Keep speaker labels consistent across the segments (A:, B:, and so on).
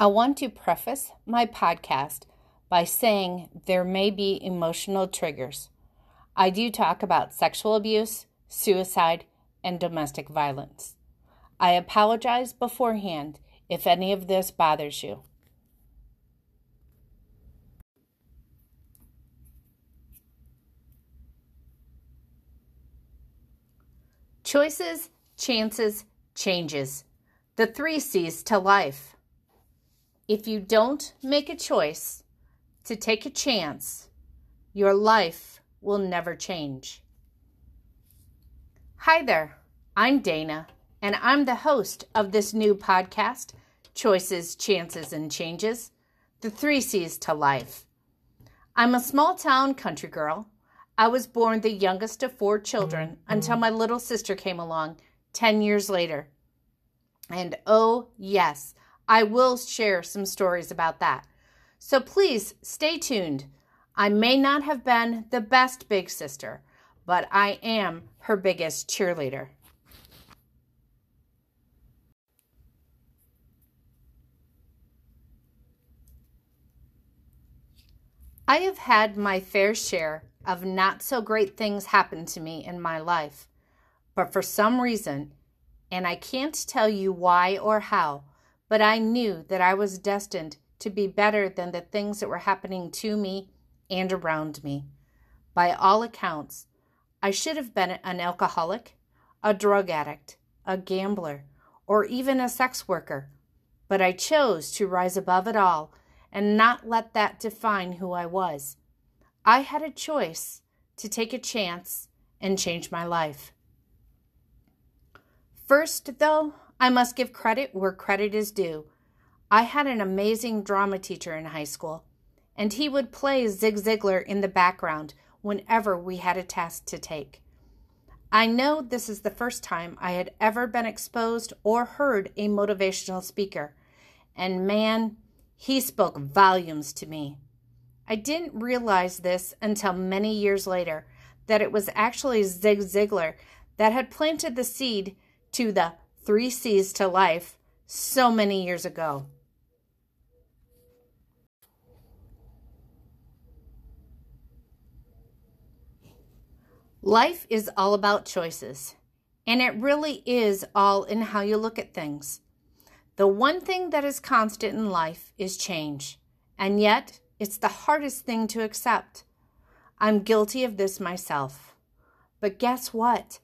A: I want to preface my podcast by saying there may be emotional triggers. I do talk about sexual abuse, suicide, and domestic violence. I apologize beforehand if any of this bothers you. Choices, chances, changes. The three C's to life. If you don't make a choice to take a chance, your life will never change. Hi there, I'm Dana, and I'm the host of this new podcast, Choices, Chances, and Changes The Three C's to Life. I'm a small town country girl. I was born the youngest of four children until my little sister came along 10 years later. And oh, yes, I will share some stories about that. So please stay tuned. I may not have been the best big sister, but I am her biggest cheerleader. I have had my fair share of not so great things happen to me in my life, but for some reason, and I can't tell you why or how, but I knew that I was destined to be better than the things that were happening to me and around me. By all accounts, I should have been an alcoholic, a drug addict, a gambler, or even a sex worker, but I chose to rise above it all and not let that define who I was. I had a choice to take a chance and change my life. First, though, I must give credit where credit is due. I had an amazing drama teacher in high school, and he would play Zig Ziglar in the background whenever we had a task to take. I know this is the first time I had ever been exposed or heard a motivational speaker, and man, he spoke volumes to me. I didn't realize this until many years later that it was actually Zig Ziglar that had planted the seed to the three C's to life so many years ago. Life is all about choices, and it really is all in how you look at things. The one thing that is constant in life is change, and yet it's the hardest thing to accept. I'm guilty of this myself. But guess what?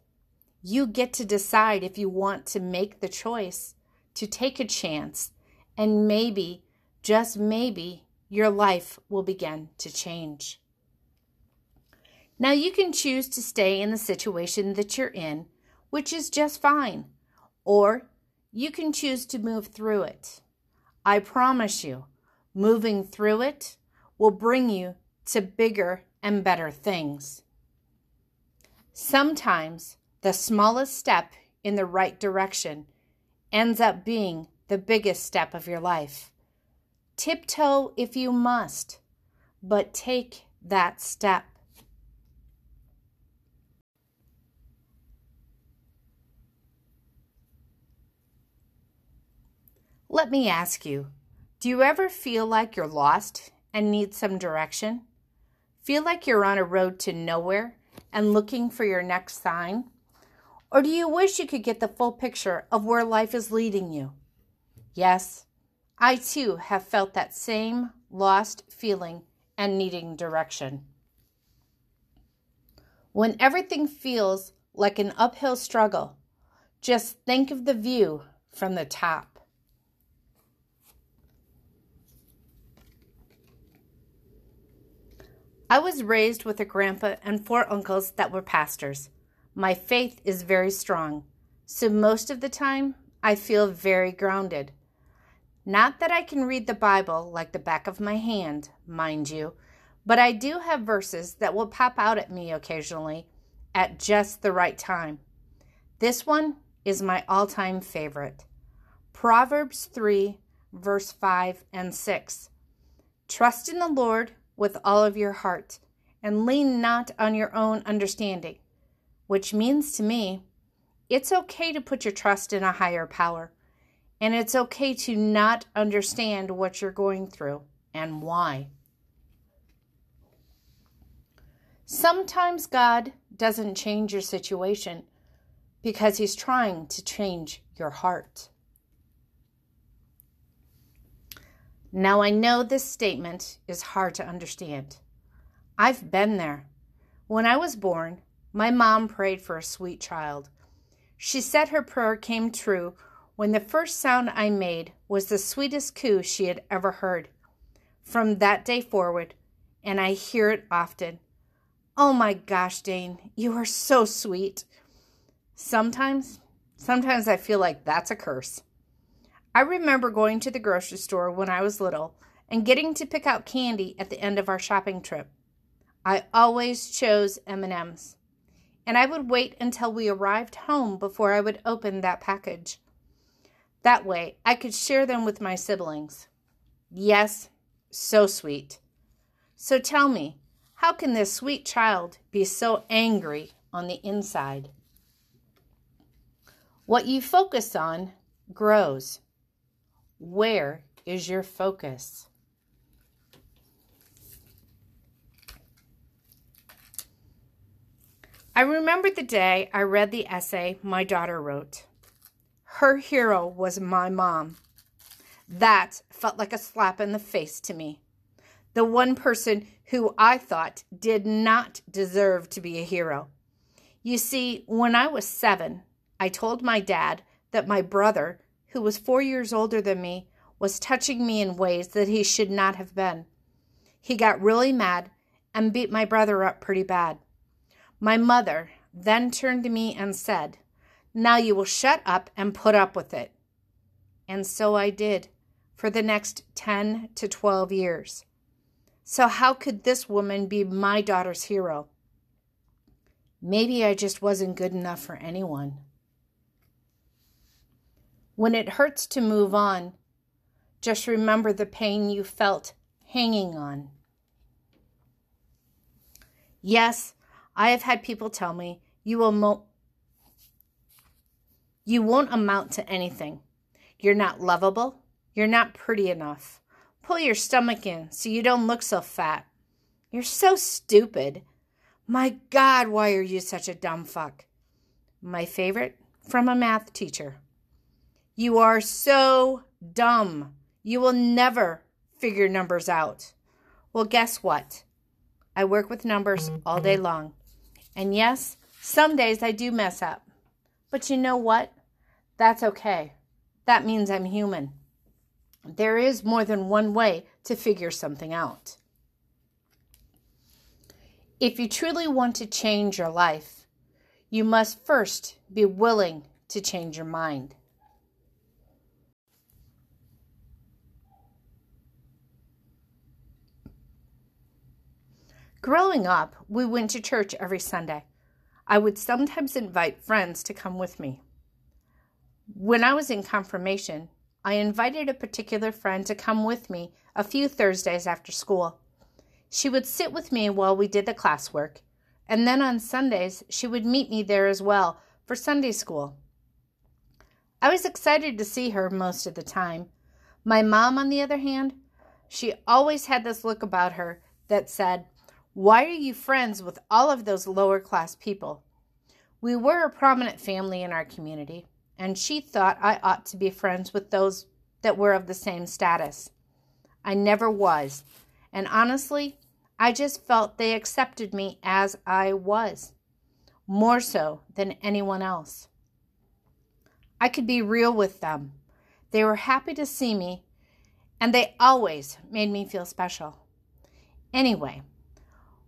A: You get to decide if you want to make the choice to take a chance, and maybe, just maybe, your life will begin to change. Now, you can choose to stay in the situation that you're in, which is just fine, or you can choose to move through it. I promise you, moving through it will bring you to bigger and better things. Sometimes the smallest step in the right direction ends up being the biggest step of your life. Tiptoe if you must, but take that step. Let me ask you do you ever feel like you're lost and need some direction? Feel like you're on a road to nowhere and looking for your next sign? Or do you wish you could get the full picture of where life is leading you? Yes, I too have felt that same lost feeling and needing direction. When everything feels like an uphill struggle, just think of the view from the top. I was raised with a grandpa and four uncles that were pastors. My faith is very strong, so most of the time I feel very grounded. Not that I can read the Bible like the back of my hand, mind you, but I do have verses that will pop out at me occasionally at just the right time. This one is my all time favorite Proverbs 3, verse 5 and 6. Trust in the Lord with all of your heart, and lean not on your own understanding which means to me it's okay to put your trust in a higher power. And it's okay to not understand what you're going through and why. Sometimes God doesn't change your situation because He's trying to change your heart. Now, I know this statement is hard to understand. I've been there. When I was born, my mom prayed for a sweet child. She said her prayer came true when the first sound I made was the sweetest coo she had ever heard. From that day forward, and I hear it often. Oh my gosh, Dane, you are so sweet. Sometimes, sometimes I feel like that's a curse. I remember going to the grocery store when I was little and getting to pick out candy at the end of our shopping trip. I always chose M&Ms, and I would wait until we arrived home before I would open that package. That way, I could share them with my siblings. Yes, so sweet. So tell me, how can this sweet child be so angry on the inside? What you focus on grows. Where is your focus? I remember the day I read the essay my daughter wrote. Her hero was my mom. That felt like a slap in the face to me. The one person who I thought did not deserve to be a hero. You see, when I was seven, I told my dad that my brother, who was four years older than me, was touching me in ways that he should not have been. He got really mad and beat my brother up pretty bad. My mother then turned to me and said, Now you will shut up and put up with it. And so I did for the next 10 to 12 years. So, how could this woman be my daughter's hero? Maybe I just wasn't good enough for anyone. When it hurts to move on, just remember the pain you felt hanging on. Yes, I have had people tell me you will mo- you won't amount to anything. You're not lovable. You're not pretty enough. Pull your stomach in so you don't look so fat. You're so stupid. My God, why are you such a dumb fuck? My favorite from a math teacher. You are so dumb. You will never figure numbers out. Well, guess what? I work with numbers all day long. And yes, some days I do mess up. But you know what? That's okay. That means I'm human. There is more than one way to figure something out. If you truly want to change your life, you must first be willing to change your mind. Growing up, we went to church every Sunday. I would sometimes invite friends to come with me. When I was in confirmation, I invited a particular friend to come with me a few Thursdays after school. She would sit with me while we did the classwork, and then on Sundays she would meet me there as well for Sunday school. I was excited to see her most of the time. My mom, on the other hand, she always had this look about her that said, why are you friends with all of those lower class people? We were a prominent family in our community, and she thought I ought to be friends with those that were of the same status. I never was, and honestly, I just felt they accepted me as I was, more so than anyone else. I could be real with them. They were happy to see me, and they always made me feel special. Anyway,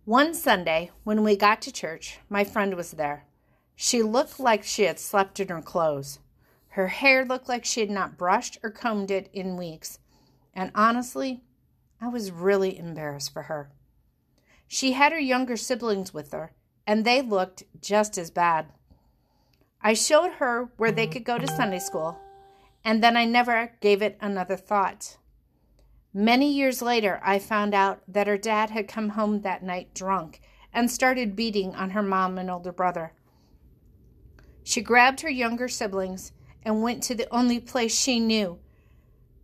A: one Sunday, when we got to church, my friend was there. She looked like she had slept in her clothes. Her hair looked like she had not brushed or combed it in weeks. And honestly, I was really embarrassed for her. She had her younger siblings with her, and they looked just as bad. I showed her where they could go to Sunday school, and then I never gave it another thought. Many years later, I found out that her dad had come home that night drunk and started beating on her mom and older brother. She grabbed her younger siblings and went to the only place she knew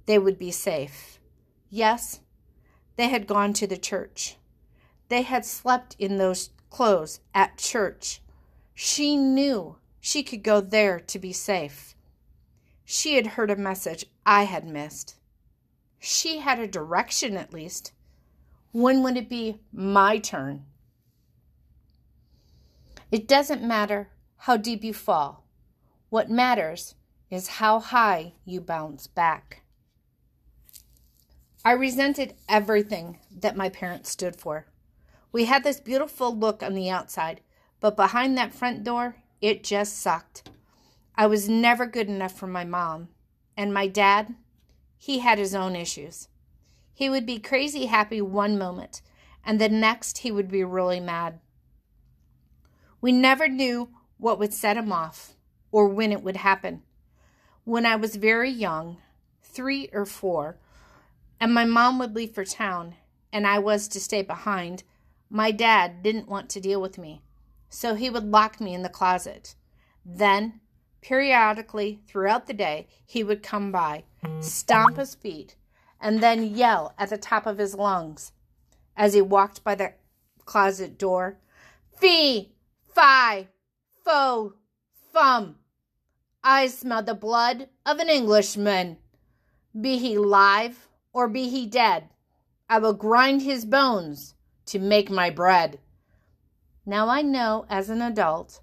A: they would be safe. Yes, they had gone to the church. They had slept in those clothes at church. She knew she could go there to be safe. She had heard a message I had missed. She had a direction at least. When would it be my turn? It doesn't matter how deep you fall. What matters is how high you bounce back. I resented everything that my parents stood for. We had this beautiful look on the outside, but behind that front door, it just sucked. I was never good enough for my mom. And my dad, he had his own issues. He would be crazy happy one moment, and the next he would be really mad. We never knew what would set him off or when it would happen. When I was very young, three or four, and my mom would leave for town and I was to stay behind, my dad didn't want to deal with me, so he would lock me in the closet. Then, periodically throughout the day, he would come by, mm. stomp his feet, and then yell at the top of his lungs as he walked by the closet door Fee, fi, fo, fum. I smell the blood of an Englishman. Be he live or be he dead, I will grind his bones to make my bread. Now I know as an adult,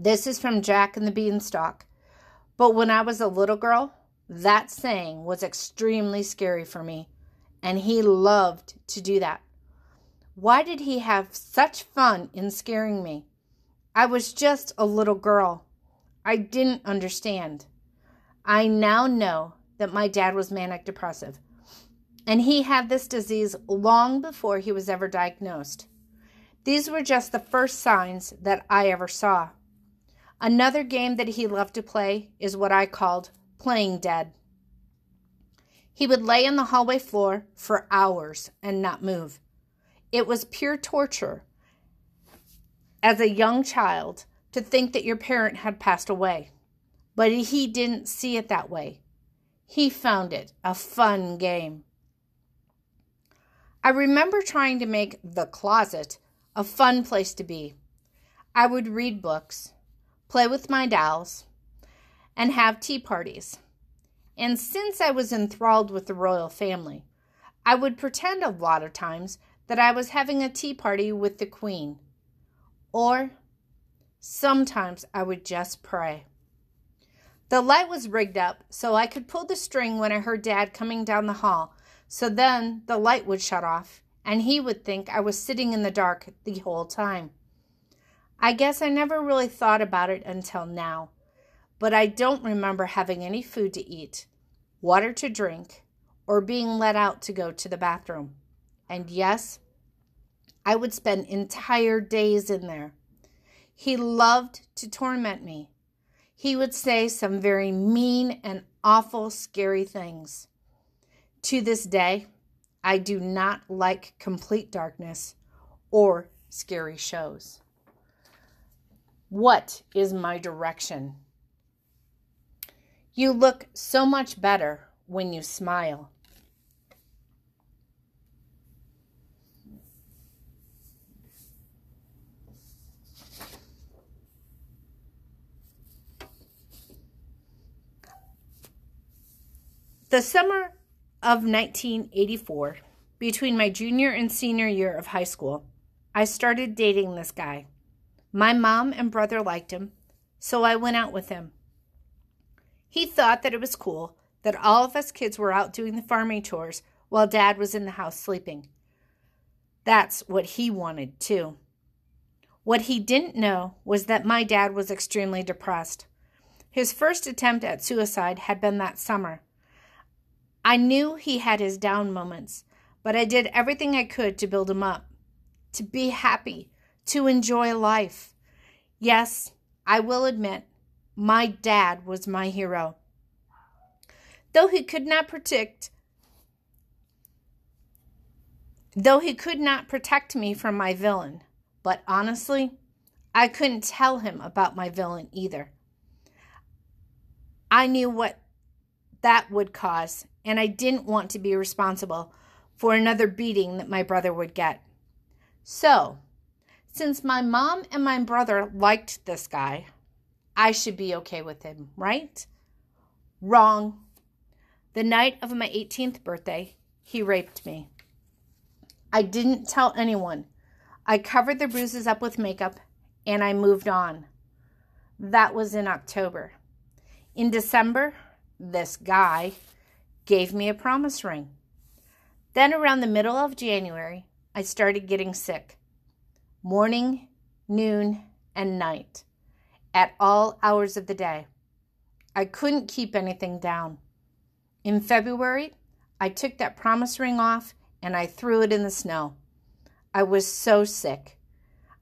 A: this is from Jack and the Beanstalk, but when I was a little girl, that saying was extremely scary for me, and he loved to do that. Why did he have such fun in scaring me? I was just a little girl. I didn't understand. I now know that my dad was manic depressive and he had this disease long before he was ever diagnosed. These were just the first signs that I ever saw. Another game that he loved to play is what I called playing dead. He would lay on the hallway floor for hours and not move. It was pure torture as a young child to think that your parent had passed away. But he didn't see it that way. He found it a fun game. I remember trying to make the closet a fun place to be. I would read books, play with my dolls, and have tea parties. And since I was enthralled with the royal family, I would pretend a lot of times that I was having a tea party with the queen. Or sometimes I would just pray. The light was rigged up so I could pull the string when I heard Dad coming down the hall so then the light would shut off, and he would think I was sitting in the dark the whole time. I guess I never really thought about it until now, but I don't remember having any food to eat, water to drink, or being let out to go to the bathroom. And yes, I would spend entire days in there. He loved to torment me. He would say some very mean and awful, scary things. To this day, I do not like complete darkness or scary shows. What is my direction? You look so much better when you smile. The summer of 1984, between my junior and senior year of high school, I started dating this guy. My mom and brother liked him, so I went out with him. He thought that it was cool that all of us kids were out doing the farming chores while dad was in the house sleeping. That's what he wanted, too. What he didn't know was that my dad was extremely depressed. His first attempt at suicide had been that summer. I knew he had his down moments, but I did everything I could to build him up, to be happy, to enjoy life. Yes, I will admit, my dad was my hero. Though he could not protect though he could not protect me from my villain, but honestly, I couldn't tell him about my villain either. I knew what that would cause, and I didn't want to be responsible for another beating that my brother would get. So, since my mom and my brother liked this guy, I should be okay with him, right? Wrong. The night of my 18th birthday, he raped me. I didn't tell anyone. I covered the bruises up with makeup and I moved on. That was in October. In December, this guy gave me a promise ring. Then, around the middle of January, I started getting sick. Morning, noon, and night, at all hours of the day. I couldn't keep anything down. In February, I took that promise ring off and I threw it in the snow. I was so sick.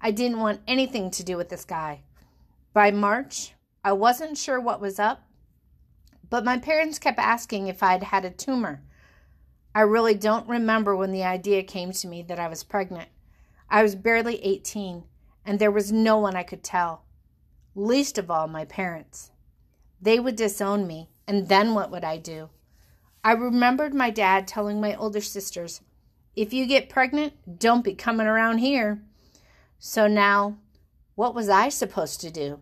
A: I didn't want anything to do with this guy. By March, I wasn't sure what was up, but my parents kept asking if I'd had a tumor. I really don't remember when the idea came to me that I was pregnant. I was barely 18, and there was no one I could tell, least of all my parents. They would disown me, and then what would I do? I remembered my dad telling my older sisters, If you get pregnant, don't be coming around here. So now, what was I supposed to do?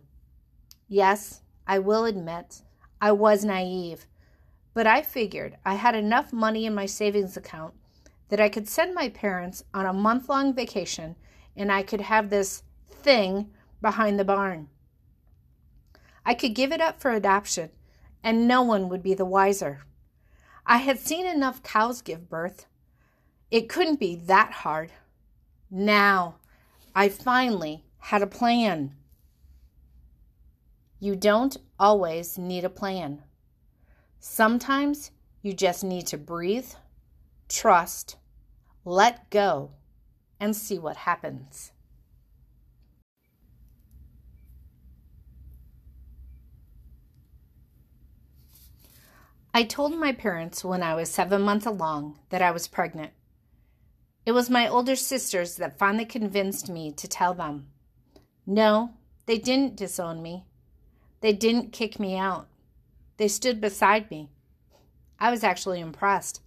A: Yes, I will admit, I was naive, but I figured I had enough money in my savings account that I could send my parents on a month long vacation and I could have this thing behind the barn. I could give it up for adoption and no one would be the wiser. I had seen enough cows give birth. It couldn't be that hard. Now, I finally had a plan. You don't always need a plan. Sometimes you just need to breathe, trust, let go, and see what happens. I told my parents when I was seven months along that I was pregnant. It was my older sisters that finally convinced me to tell them. No, they didn't disown me. They didn't kick me out. They stood beside me. I was actually impressed.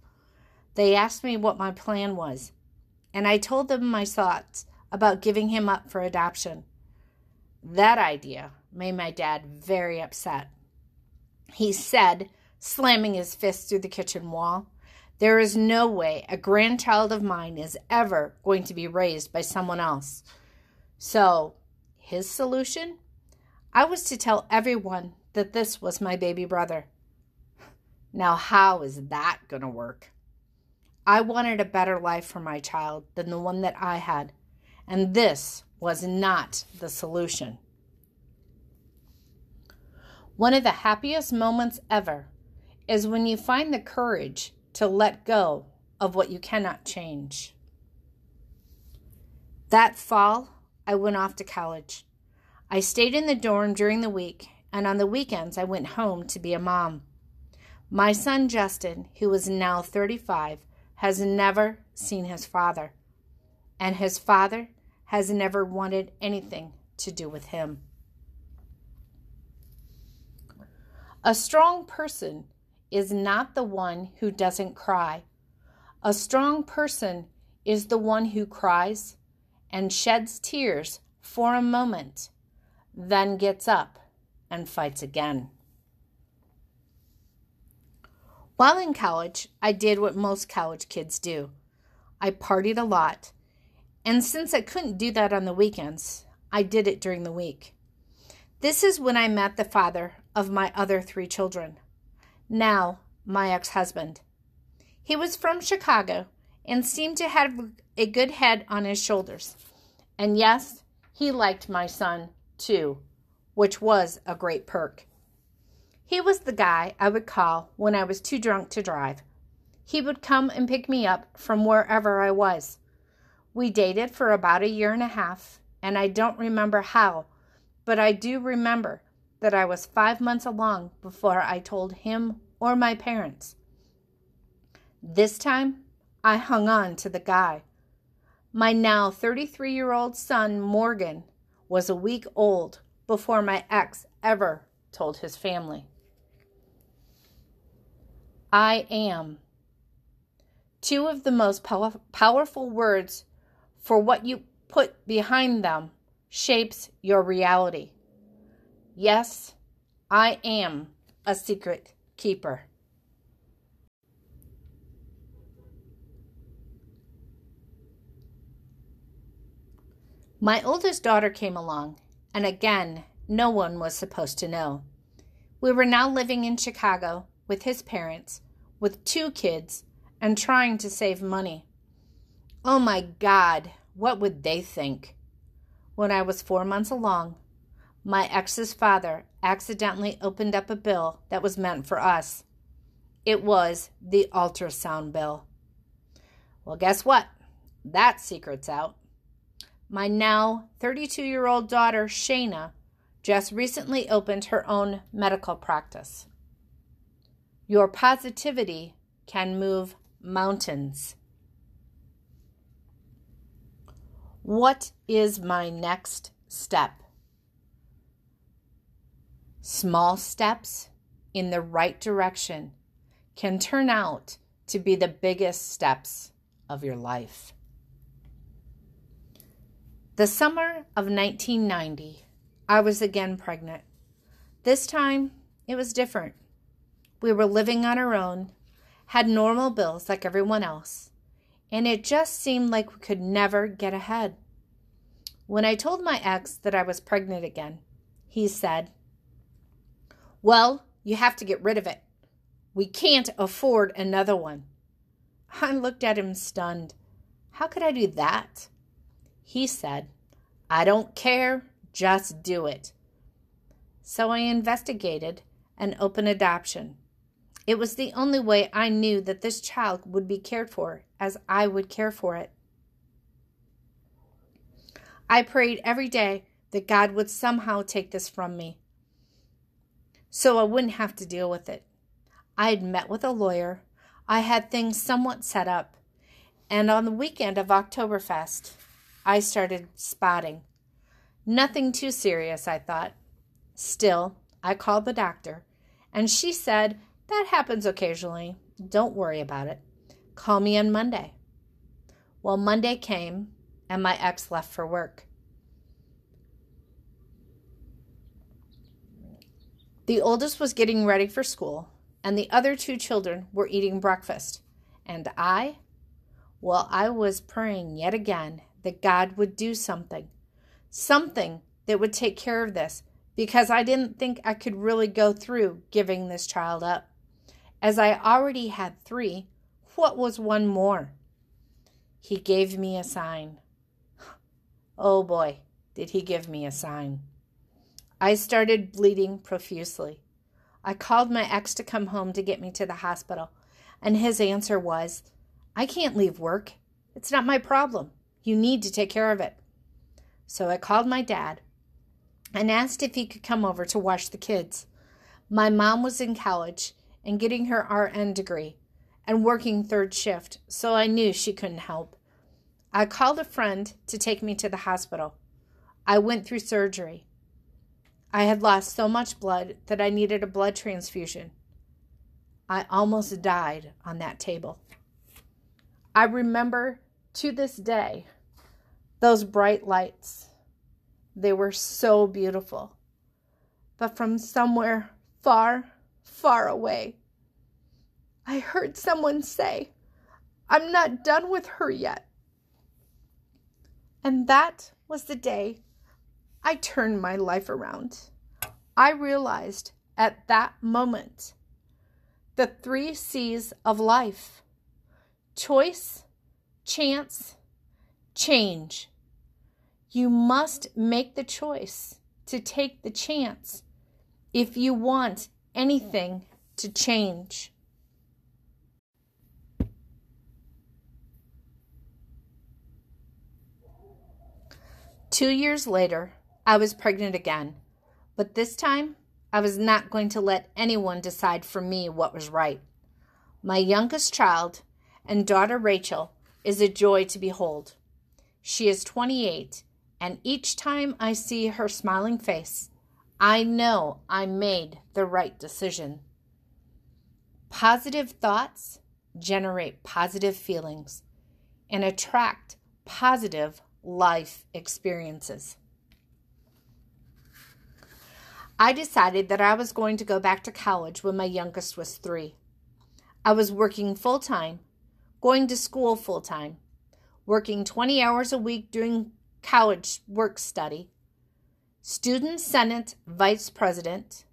A: They asked me what my plan was, and I told them my thoughts about giving him up for adoption. That idea made my dad very upset. He said, slamming his fist through the kitchen wall, There is no way a grandchild of mine is ever going to be raised by someone else. So, his solution? I was to tell everyone that this was my baby brother. Now, how is that going to work? I wanted a better life for my child than the one that I had, and this was not the solution. One of the happiest moments ever is when you find the courage to let go of what you cannot change. That fall, I went off to college. I stayed in the dorm during the week, and on the weekends, I went home to be a mom. My son Justin, who is now 35, has never seen his father, and his father has never wanted anything to do with him. A strong person is not the one who doesn't cry. A strong person is the one who cries and sheds tears for a moment then gets up and fights again. While in college, I did what most college kids do I partied a lot. And since I couldn't do that on the weekends, I did it during the week. This is when I met the father of my other three children, now my ex husband. He was from Chicago and seemed to have a good head on his shoulders. And yes, he liked my son too, which was a great perk. He was the guy I would call when I was too drunk to drive. He would come and pick me up from wherever I was. We dated for about a year and a half, and I don't remember how, but I do remember that I was five months along before I told him or my parents. This time, I hung on to the guy. My now 33 year old son, Morgan, was a week old before my ex ever told his family. I am. Two of the most pow- powerful words for what you put behind them shapes your reality. Yes, I am a secret keeper. My oldest daughter came along, and again, no one was supposed to know. We were now living in Chicago with his parents, with two kids, and trying to save money. Oh my God, what would they think? When I was four months along, my ex's father accidentally opened up a bill that was meant for us. It was the ultrasound bill. Well, guess what? That secret's out. My now 32 year old daughter, Shayna, just recently opened her own medical practice. Your positivity can move mountains. What is my next step? Small steps in the right direction can turn out to be the biggest steps of your life. The summer of 1990, I was again pregnant. This time, it was different. We were living on our own, had normal bills like everyone else, and it just seemed like we could never get ahead. When I told my ex that I was pregnant again, he said, Well, you have to get rid of it. We can't afford another one. I looked at him stunned. How could I do that? He said, I don't care, just do it. So I investigated an open adoption. It was the only way I knew that this child would be cared for as I would care for it. I prayed every day that God would somehow take this from me so I wouldn't have to deal with it. I had met with a lawyer, I had things somewhat set up, and on the weekend of Oktoberfest, I started spotting. Nothing too serious, I thought. Still, I called the doctor, and she said, That happens occasionally. Don't worry about it. Call me on Monday. Well, Monday came, and my ex left for work. The oldest was getting ready for school, and the other two children were eating breakfast. And I? Well, I was praying yet again that God would do something, something that would take care of this, because I didn't think I could really go through giving this child up. As I already had three, what was one more? He gave me a sign. Oh boy, did he give me a sign. I started bleeding profusely. I called my ex to come home to get me to the hospital, and his answer was, I can't leave work. It's not my problem. You need to take care of it. So I called my dad and asked if he could come over to watch the kids. My mom was in college and getting her RN degree and working third shift, so I knew she couldn't help. I called a friend to take me to the hospital. I went through surgery. I had lost so much blood that I needed a blood transfusion. I almost died on that table. I remember to this day, those bright lights, they were so beautiful. But from somewhere far, far away, I heard someone say, I'm not done with her yet. And that was the day I turned my life around. I realized at that moment the three C's of life choice, chance, change. You must make the choice to take the chance if you want anything to change. Two years later, I was pregnant again, but this time I was not going to let anyone decide for me what was right. My youngest child and daughter Rachel is a joy to behold. She is 28, and each time I see her smiling face, I know I made the right decision. Positive thoughts generate positive feelings and attract positive life experiences. I decided that I was going to go back to college when my youngest was three. I was working full time, going to school full time, working 20 hours a week doing college work study, student senate vice president,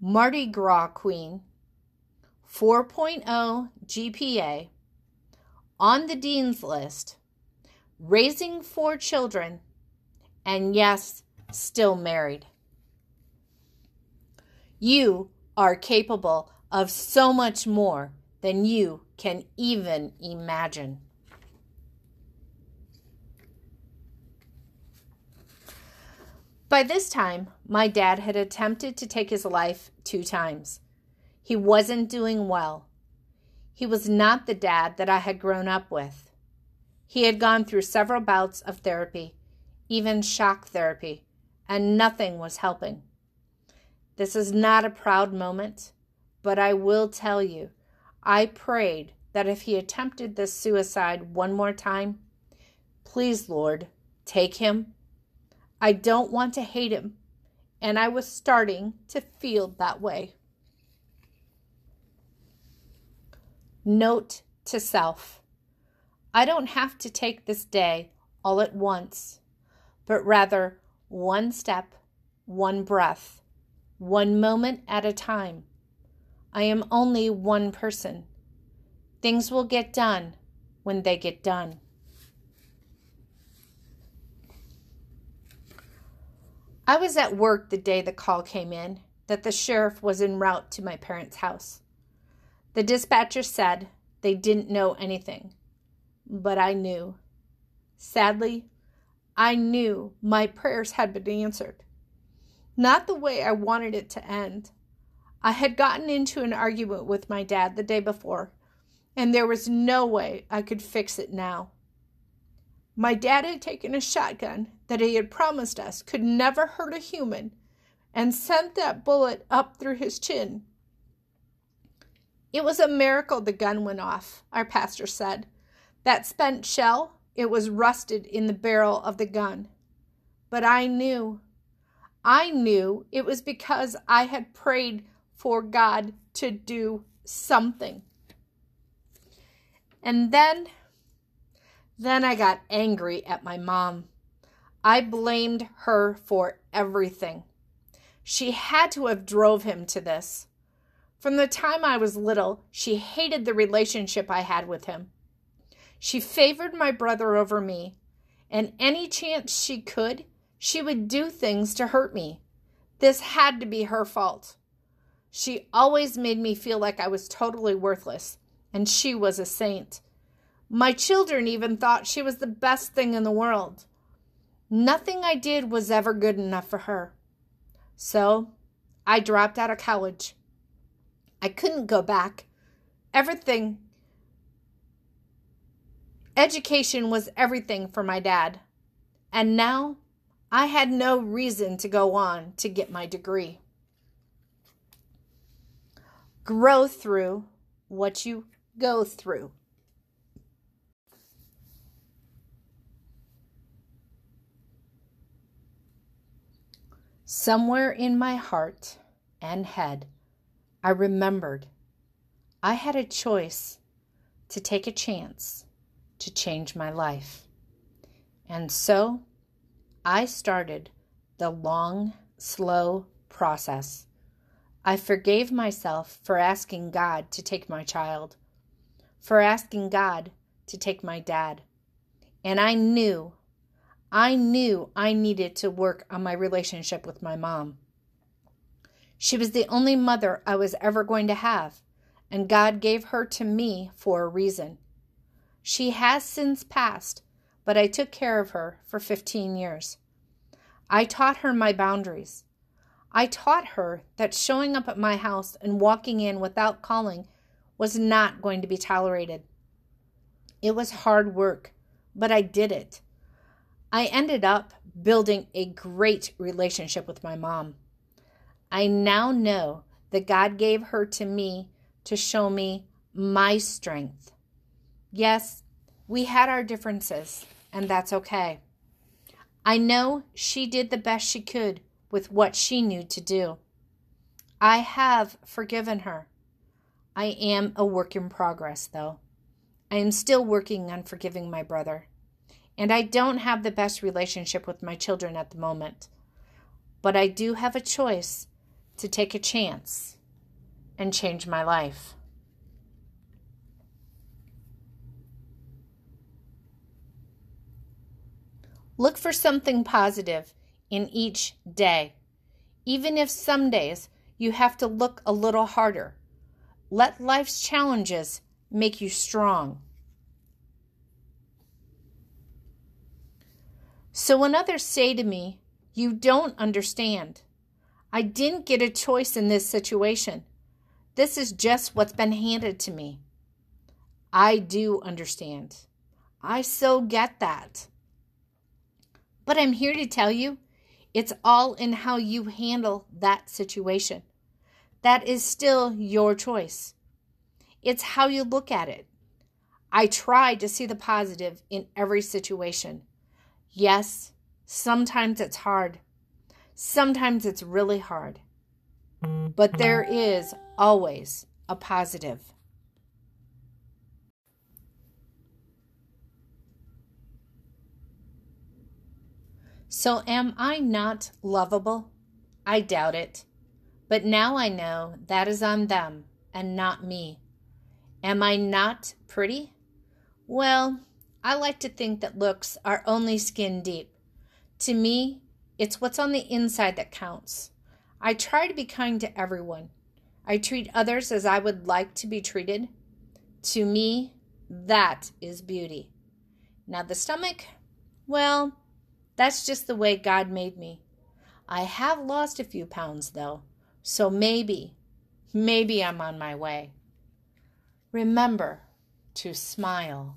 A: Mardi Gras queen, 4.0 GPA, on the dean's list, raising four children, and yes, still married. You are capable of so much more than you can even imagine. By this time, my dad had attempted to take his life two times. He wasn't doing well. He was not the dad that I had grown up with. He had gone through several bouts of therapy, even shock therapy, and nothing was helping. This is not a proud moment, but I will tell you, I prayed that if he attempted this suicide one more time, please, Lord, take him. I don't want to hate him, and I was starting to feel that way. Note to self I don't have to take this day all at once, but rather one step, one breath, one moment at a time. I am only one person. Things will get done when they get done. I was at work the day the call came in that the sheriff was en route to my parents' house. The dispatcher said they didn't know anything, but I knew. Sadly, I knew my prayers had been answered. Not the way I wanted it to end. I had gotten into an argument with my dad the day before, and there was no way I could fix it now. My dad had taken a shotgun that he had promised us could never hurt a human and sent that bullet up through his chin it was a miracle the gun went off, our pastor said. That spent shell, it was rusted in the barrel of the gun. But I knew. I knew it was because I had prayed for God to do something. And then, then I got angry at my mom. I blamed her for everything. She had to have drove him to this. From the time I was little, she hated the relationship I had with him. She favored my brother over me, and any chance she could, she would do things to hurt me. This had to be her fault. She always made me feel like I was totally worthless, and she was a saint. My children even thought she was the best thing in the world. Nothing I did was ever good enough for her. So I dropped out of college. I couldn't go back. Everything, education was everything for my dad. And now I had no reason to go on to get my degree. Grow through what you go through. Somewhere in my heart and head, I remembered I had a choice to take a chance to change my life. And so I started the long, slow process. I forgave myself for asking God to take my child, for asking God to take my dad. And I knew, I knew I needed to work on my relationship with my mom. She was the only mother I was ever going to have, and God gave her to me for a reason. She has since passed, but I took care of her for 15 years. I taught her my boundaries. I taught her that showing up at my house and walking in without calling was not going to be tolerated. It was hard work, but I did it. I ended up building a great relationship with my mom. I now know that God gave her to me to show me my strength. Yes, we had our differences, and that's okay. I know she did the best she could with what she knew to do. I have forgiven her. I am a work in progress, though. I am still working on forgiving my brother. And I don't have the best relationship with my children at the moment. But I do have a choice to take a chance and change my life. Look for something positive in each day, even if some days you have to look a little harder. Let life's challenges make you strong. So when others say to me, You don't understand, I didn't get a choice in this situation. This is just what's been handed to me. I do understand. I so get that. But I'm here to tell you it's all in how you handle that situation. That is still your choice. It's how you look at it. I try to see the positive in every situation. Yes, sometimes it's hard. Sometimes it's really hard. But there is always a positive. So, am I not lovable? I doubt it. But now I know that is on them and not me. Am I not pretty? Well, I like to think that looks are only skin deep. To me, it's what's on the inside that counts. I try to be kind to everyone. I treat others as I would like to be treated. To me, that is beauty. Now, the stomach, well, that's just the way God made me. I have lost a few pounds, though, so maybe, maybe I'm on my way. Remember to smile.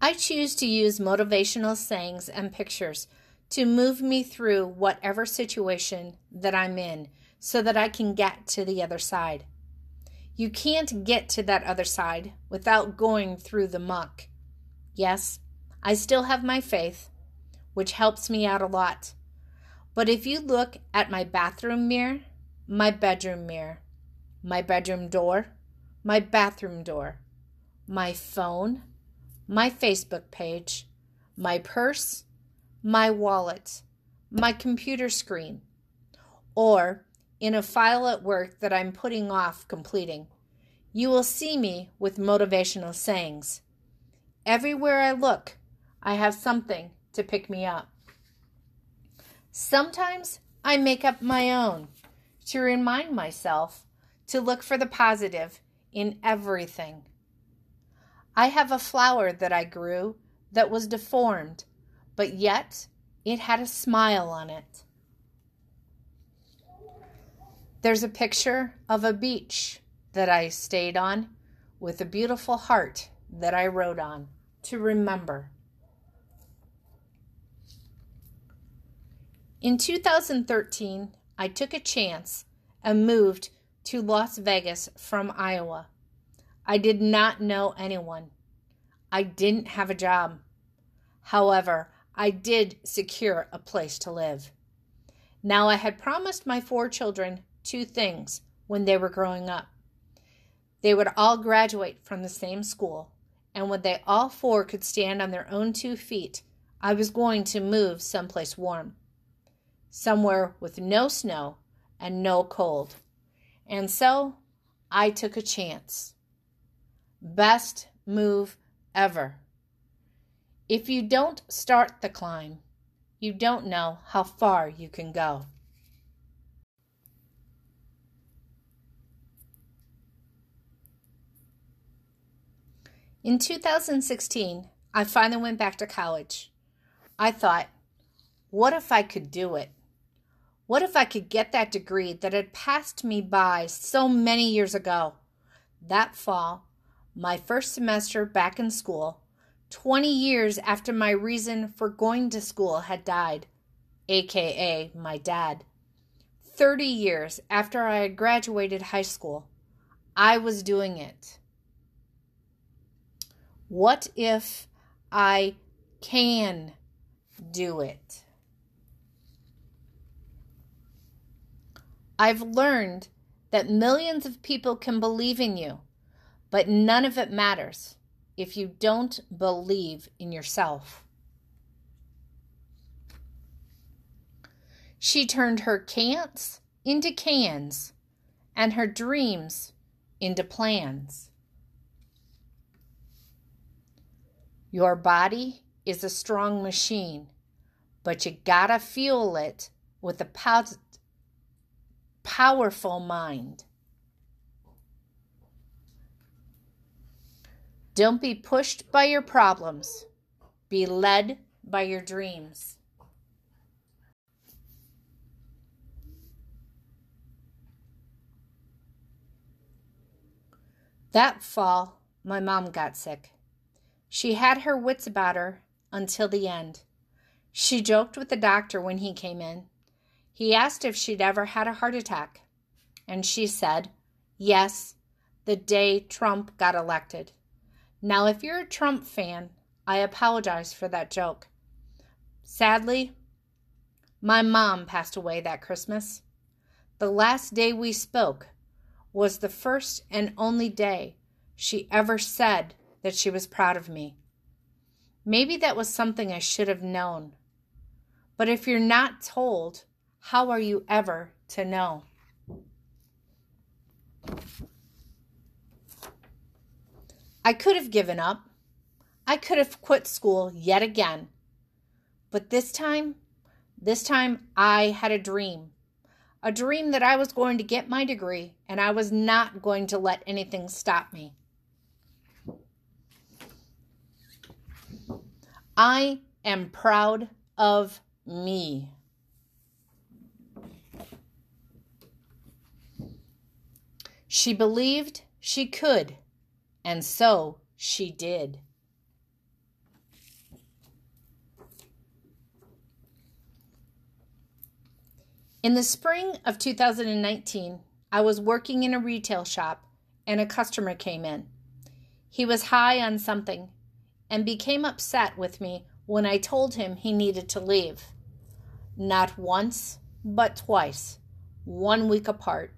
A: I choose to use motivational sayings and pictures to move me through whatever situation that I'm in so that I can get to the other side. You can't get to that other side without going through the muck. Yes, I still have my faith, which helps me out a lot. But if you look at my bathroom mirror, my bedroom mirror, my bedroom door, my bathroom door, my phone, my Facebook page, my purse, my wallet, my computer screen, or in a file at work that I'm putting off completing. You will see me with motivational sayings. Everywhere I look, I have something to pick me up. Sometimes I make up my own to remind myself to look for the positive in everything. I have a flower that I grew that was deformed, but yet it had a smile on it. There's a picture of a beach that I stayed on with a beautiful heart that I wrote on to remember. In 2013, I took a chance and moved to Las Vegas from Iowa. I did not know anyone. I didn't have a job. However, I did secure a place to live. Now, I had promised my four children two things when they were growing up. They would all graduate from the same school, and when they all four could stand on their own two feet, I was going to move someplace warm, somewhere with no snow and no cold. And so I took a chance. Best move ever. If you don't start the climb, you don't know how far you can go. In 2016, I finally went back to college. I thought, what if I could do it? What if I could get that degree that had passed me by so many years ago? That fall, my first semester back in school, 20 years after my reason for going to school had died, aka my dad. 30 years after I had graduated high school, I was doing it. What if I can do it? I've learned that millions of people can believe in you, but none of it matters if you don't believe in yourself. She turned her can'ts into cans and her dreams into plans. Your body is a strong machine, but you gotta fuel it with a powerful mind. Don't be pushed by your problems, be led by your dreams. That fall, my mom got sick. She had her wits about her until the end. She joked with the doctor when he came in. He asked if she'd ever had a heart attack, and she said, Yes, the day Trump got elected. Now, if you're a Trump fan, I apologize for that joke. Sadly, my mom passed away that Christmas. The last day we spoke, was the first and only day she ever said that she was proud of me. Maybe that was something I should have known. But if you're not told, how are you ever to know? I could have given up. I could have quit school yet again. But this time, this time I had a dream a dream that I was going to get my degree and I was not going to let anything stop me. I am proud of me. She believed she could, and so she did. In the spring of 2019, I was working in a retail shop and a customer came in. He was high on something and became upset with me when I told him he needed to leave. Not once, but twice, one week apart,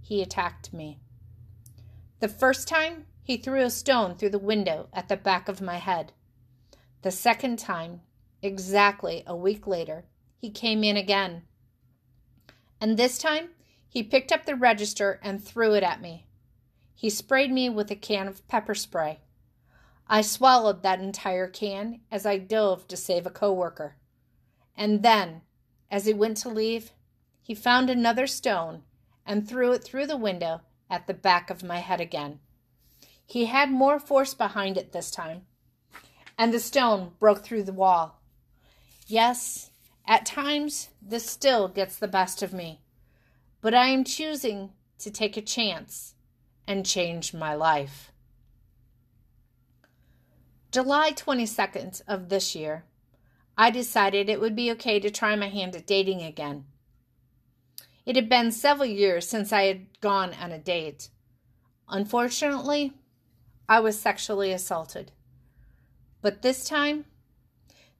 A: he attacked me. The first time, he threw a stone through the window at the back of my head. The second time, exactly a week later, he came in again and this time he picked up the register and threw it at me. He sprayed me with a can of pepper spray. I swallowed that entire can as I dove to save a coworker. And then, as he went to leave, he found another stone and threw it through the window at the back of my head again. He had more force behind it this time, and the stone broke through the wall. Yes, at times, this still gets the best of me, but I am choosing to take a chance and change my life. July 22nd of this year, I decided it would be okay to try my hand at dating again. It had been several years since I had gone on a date. Unfortunately, I was sexually assaulted. But this time,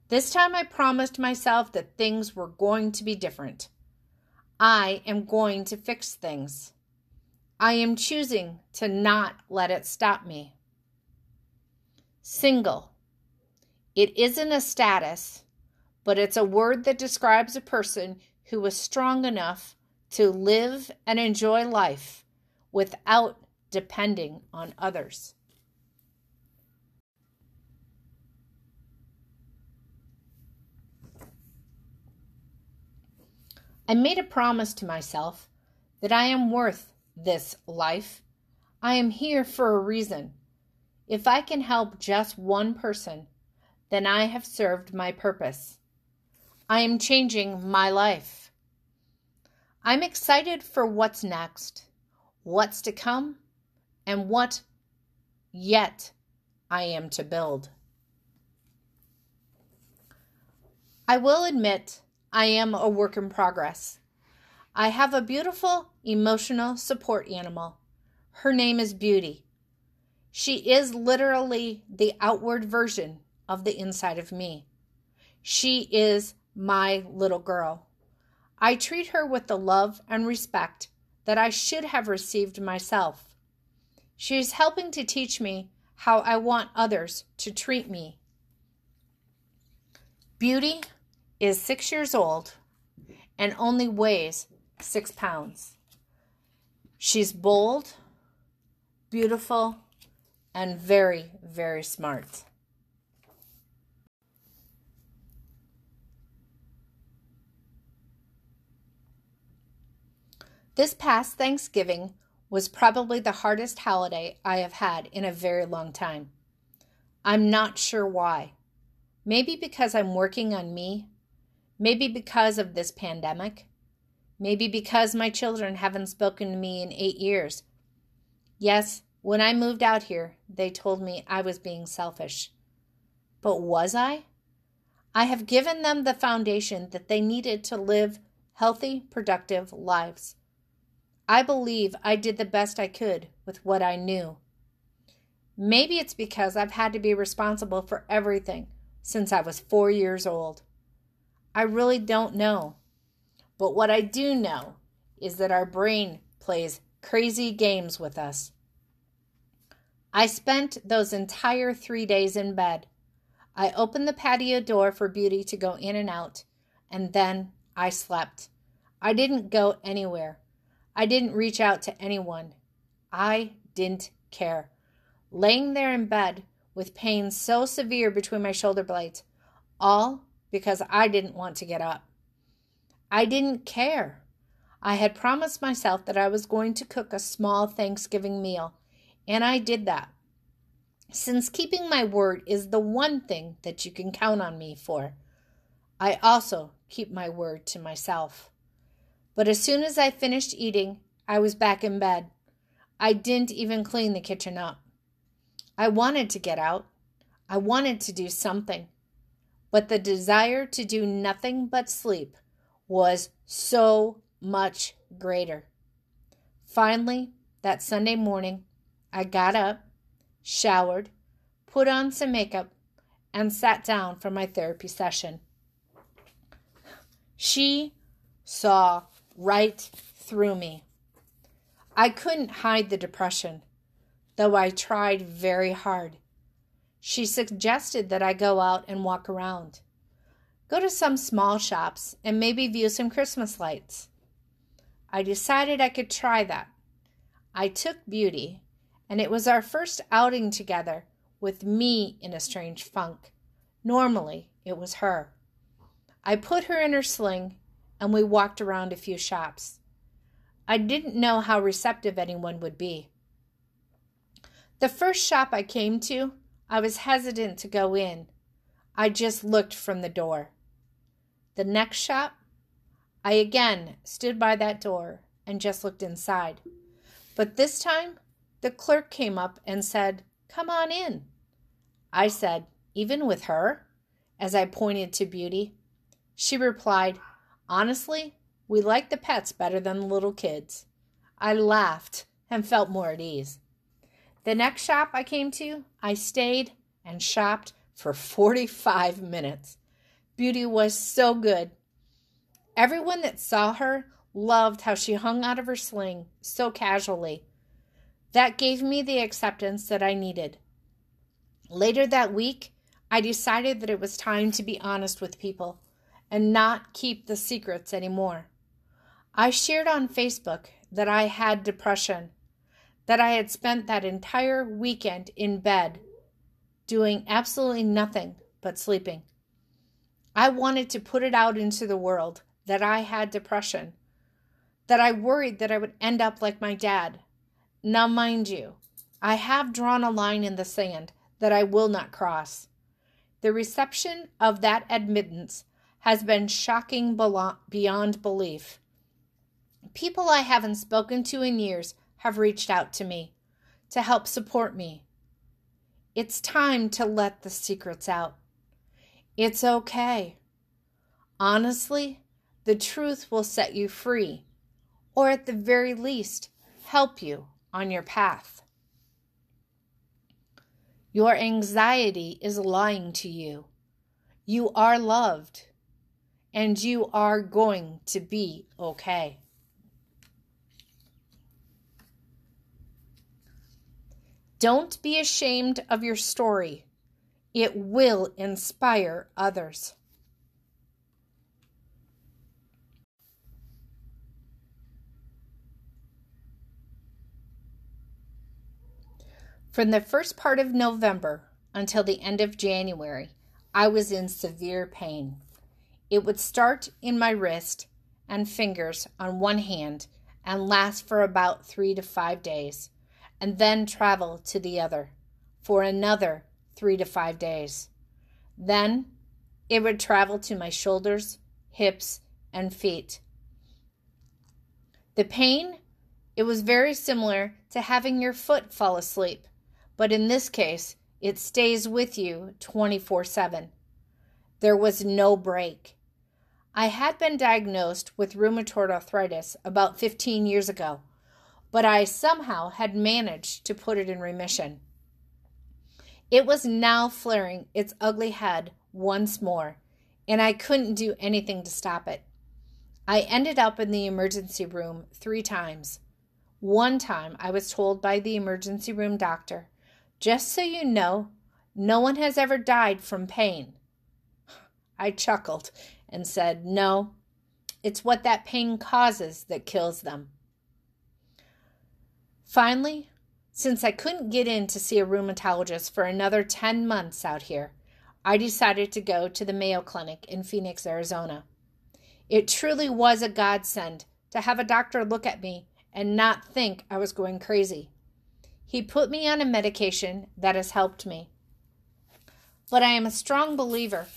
A: this time I promised myself that things were going to be different. I am going to fix things. I am choosing to not let it stop me. Single. It isn't a status, but it's a word that describes a person who is strong enough to live and enjoy life without depending on others. I made a promise to myself that I am worth this life. I am here for a reason. If I can help just one person, then I have served my purpose. I am changing my life. I'm excited for what's next, what's to come, and what yet I am to build. I will admit I am a work in progress. I have a beautiful emotional support animal. Her name is Beauty. She is literally the outward version of the inside of me. She is my little girl. I treat her with the love and respect that I should have received myself. She is helping to teach me how I want others to treat me. Beauty is six years old and only weighs six pounds. She's bold, beautiful, and very, very smart. This past Thanksgiving was probably the hardest holiday I have had in a very long time. I'm not sure why. Maybe because I'm working on me. Maybe because of this pandemic. Maybe because my children haven't spoken to me in eight years. Yes, when I moved out here, they told me I was being selfish. But was I? I have given them the foundation that they needed to live healthy, productive lives. I believe I did the best I could with what I knew. Maybe it's because I've had to be responsible for everything since I was four years old. I really don't know. But what I do know is that our brain plays crazy games with us. I spent those entire three days in bed. I opened the patio door for Beauty to go in and out, and then I slept. I didn't go anywhere. I didn't reach out to anyone. I didn't care. Laying there in bed with pain so severe between my shoulder blades, all because I didn't want to get up. I didn't care. I had promised myself that I was going to cook a small Thanksgiving meal, and I did that. Since keeping my word is the one thing that you can count on me for, I also keep my word to myself. But as soon as I finished eating, I was back in bed. I didn't even clean the kitchen up. I wanted to get out. I wanted to do something. But the desire to do nothing but sleep was so much greater. Finally, that Sunday morning, I got up, showered, put on some makeup, and sat down for my therapy session. She saw right through me. I couldn't hide the depression, though I tried very hard. She suggested that I go out and walk around, go to some small shops, and maybe view some Christmas lights. I decided I could try that. I took Beauty, and it was our first outing together with me in a strange funk. Normally, it was her. I put her in her sling and we walked around a few shops. I didn't know how receptive anyone would be. The first shop I came to, I was hesitant to go in. I just looked from the door. The next shop, I again stood by that door and just looked inside. But this time, the clerk came up and said, Come on in. I said, Even with her? as I pointed to Beauty. She replied, Honestly, we like the pets better than the little kids. I laughed and felt more at ease. The next shop I came to, I stayed and shopped for 45 minutes. Beauty was so good. Everyone that saw her loved how she hung out of her sling so casually. That gave me the acceptance that I needed. Later that week, I decided that it was time to be honest with people and not keep the secrets anymore. I shared on Facebook that I had depression, that I had spent that entire weekend in bed doing absolutely nothing but sleeping. I wanted to put it out into the world that I had depression, that I worried that I would end up like my dad. Now, mind you, I have drawn a line in the sand that I will not cross. The reception of that admittance has been shocking beyond belief. People I haven't spoken to in years have reached out to me to help support me. It's time to let the secrets out. It's okay. Honestly, the truth will set you free, or at the very least, help you on your path. Your anxiety is lying to you. You are loved, and you are going to be okay. Don't be ashamed of your story. It will inspire others. From the first part of November until the end of January, I was in severe pain. It would start in my wrist and fingers on one hand and last for about three to five days, and then travel to the other for another three to five days. Then it would travel to my shoulders, hips, and feet. The pain, it was very similar to having your foot fall asleep but in this case, it stays with you 24 7. There was no break. I had been diagnosed with rheumatoid arthritis about 15 years ago, but I somehow had managed to put it in remission. It was now flaring its ugly head once more, and I couldn't do anything to stop it. I ended up in the emergency room three times. One time I was told by the emergency room doctor just so you know, no one has ever died from pain. I chuckled and said, No, it's what that pain causes that kills them. Finally, since I couldn't get in to see a rheumatologist for another 10 months out here, I decided to go to the Mayo Clinic in Phoenix, Arizona. It truly was a godsend to have a doctor look at me and not think I was going crazy. He put me on a medication that has helped me. But I am a strong believer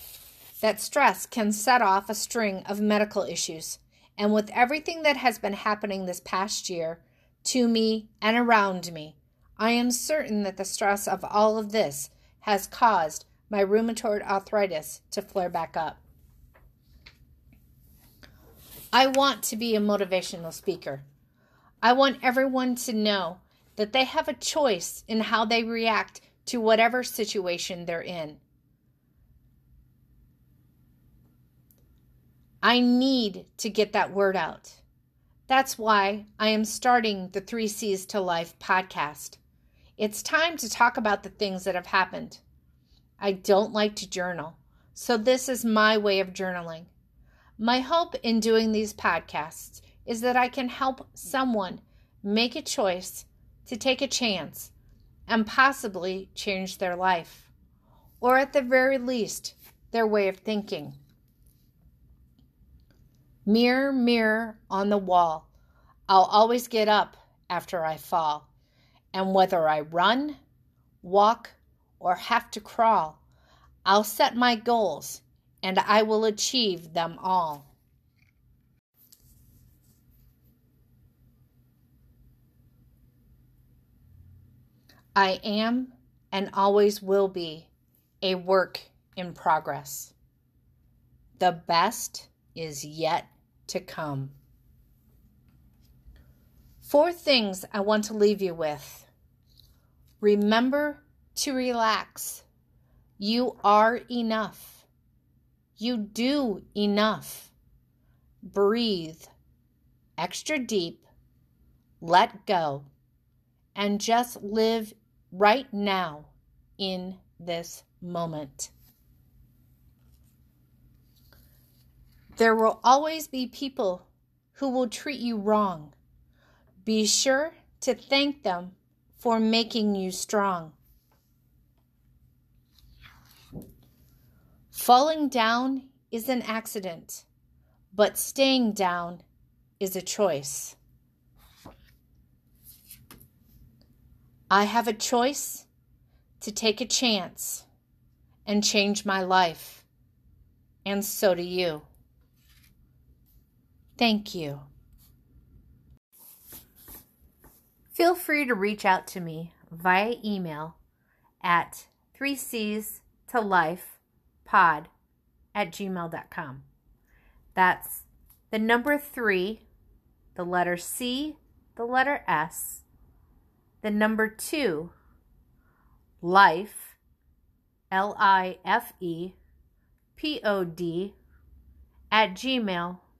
A: that stress can set off a string of medical issues. And with everything that has been happening this past year to me and around me, I am certain that the stress of all of this has caused my rheumatoid arthritis to flare back up. I want to be a motivational speaker. I want everyone to know that they have a choice in how they react to whatever situation they're in. I need to get that word out. That's why I am starting the Three C's to Life podcast. It's time to talk about the things that have happened. I don't like to journal, so this is my way of journaling. My hope in doing these podcasts is that I can help someone make a choice to take a chance and possibly change their life, or at the very least, their way of thinking. Mirror, mirror on the wall, I'll always get up after I fall. And whether I run, walk, or have to crawl, I'll set my goals and I will achieve them all. I am and always will be a work in progress. The best is yet to come. Four things I want to leave you with. Remember to relax. You are enough. You do enough. Breathe extra deep. Let go. And just live right now in this moment. There will always be people who will treat you wrong. Be sure to thank them for making you strong. Falling down is an accident, but staying down is a choice. I have a choice to take a chance and change my life, and so do you. Thank you. Feel free to reach out to me via email at 3Cs to life pod at gmail.com. That's the number three, the letter C, the letter S, the number two, life, L I F E P O D, at gmail.com.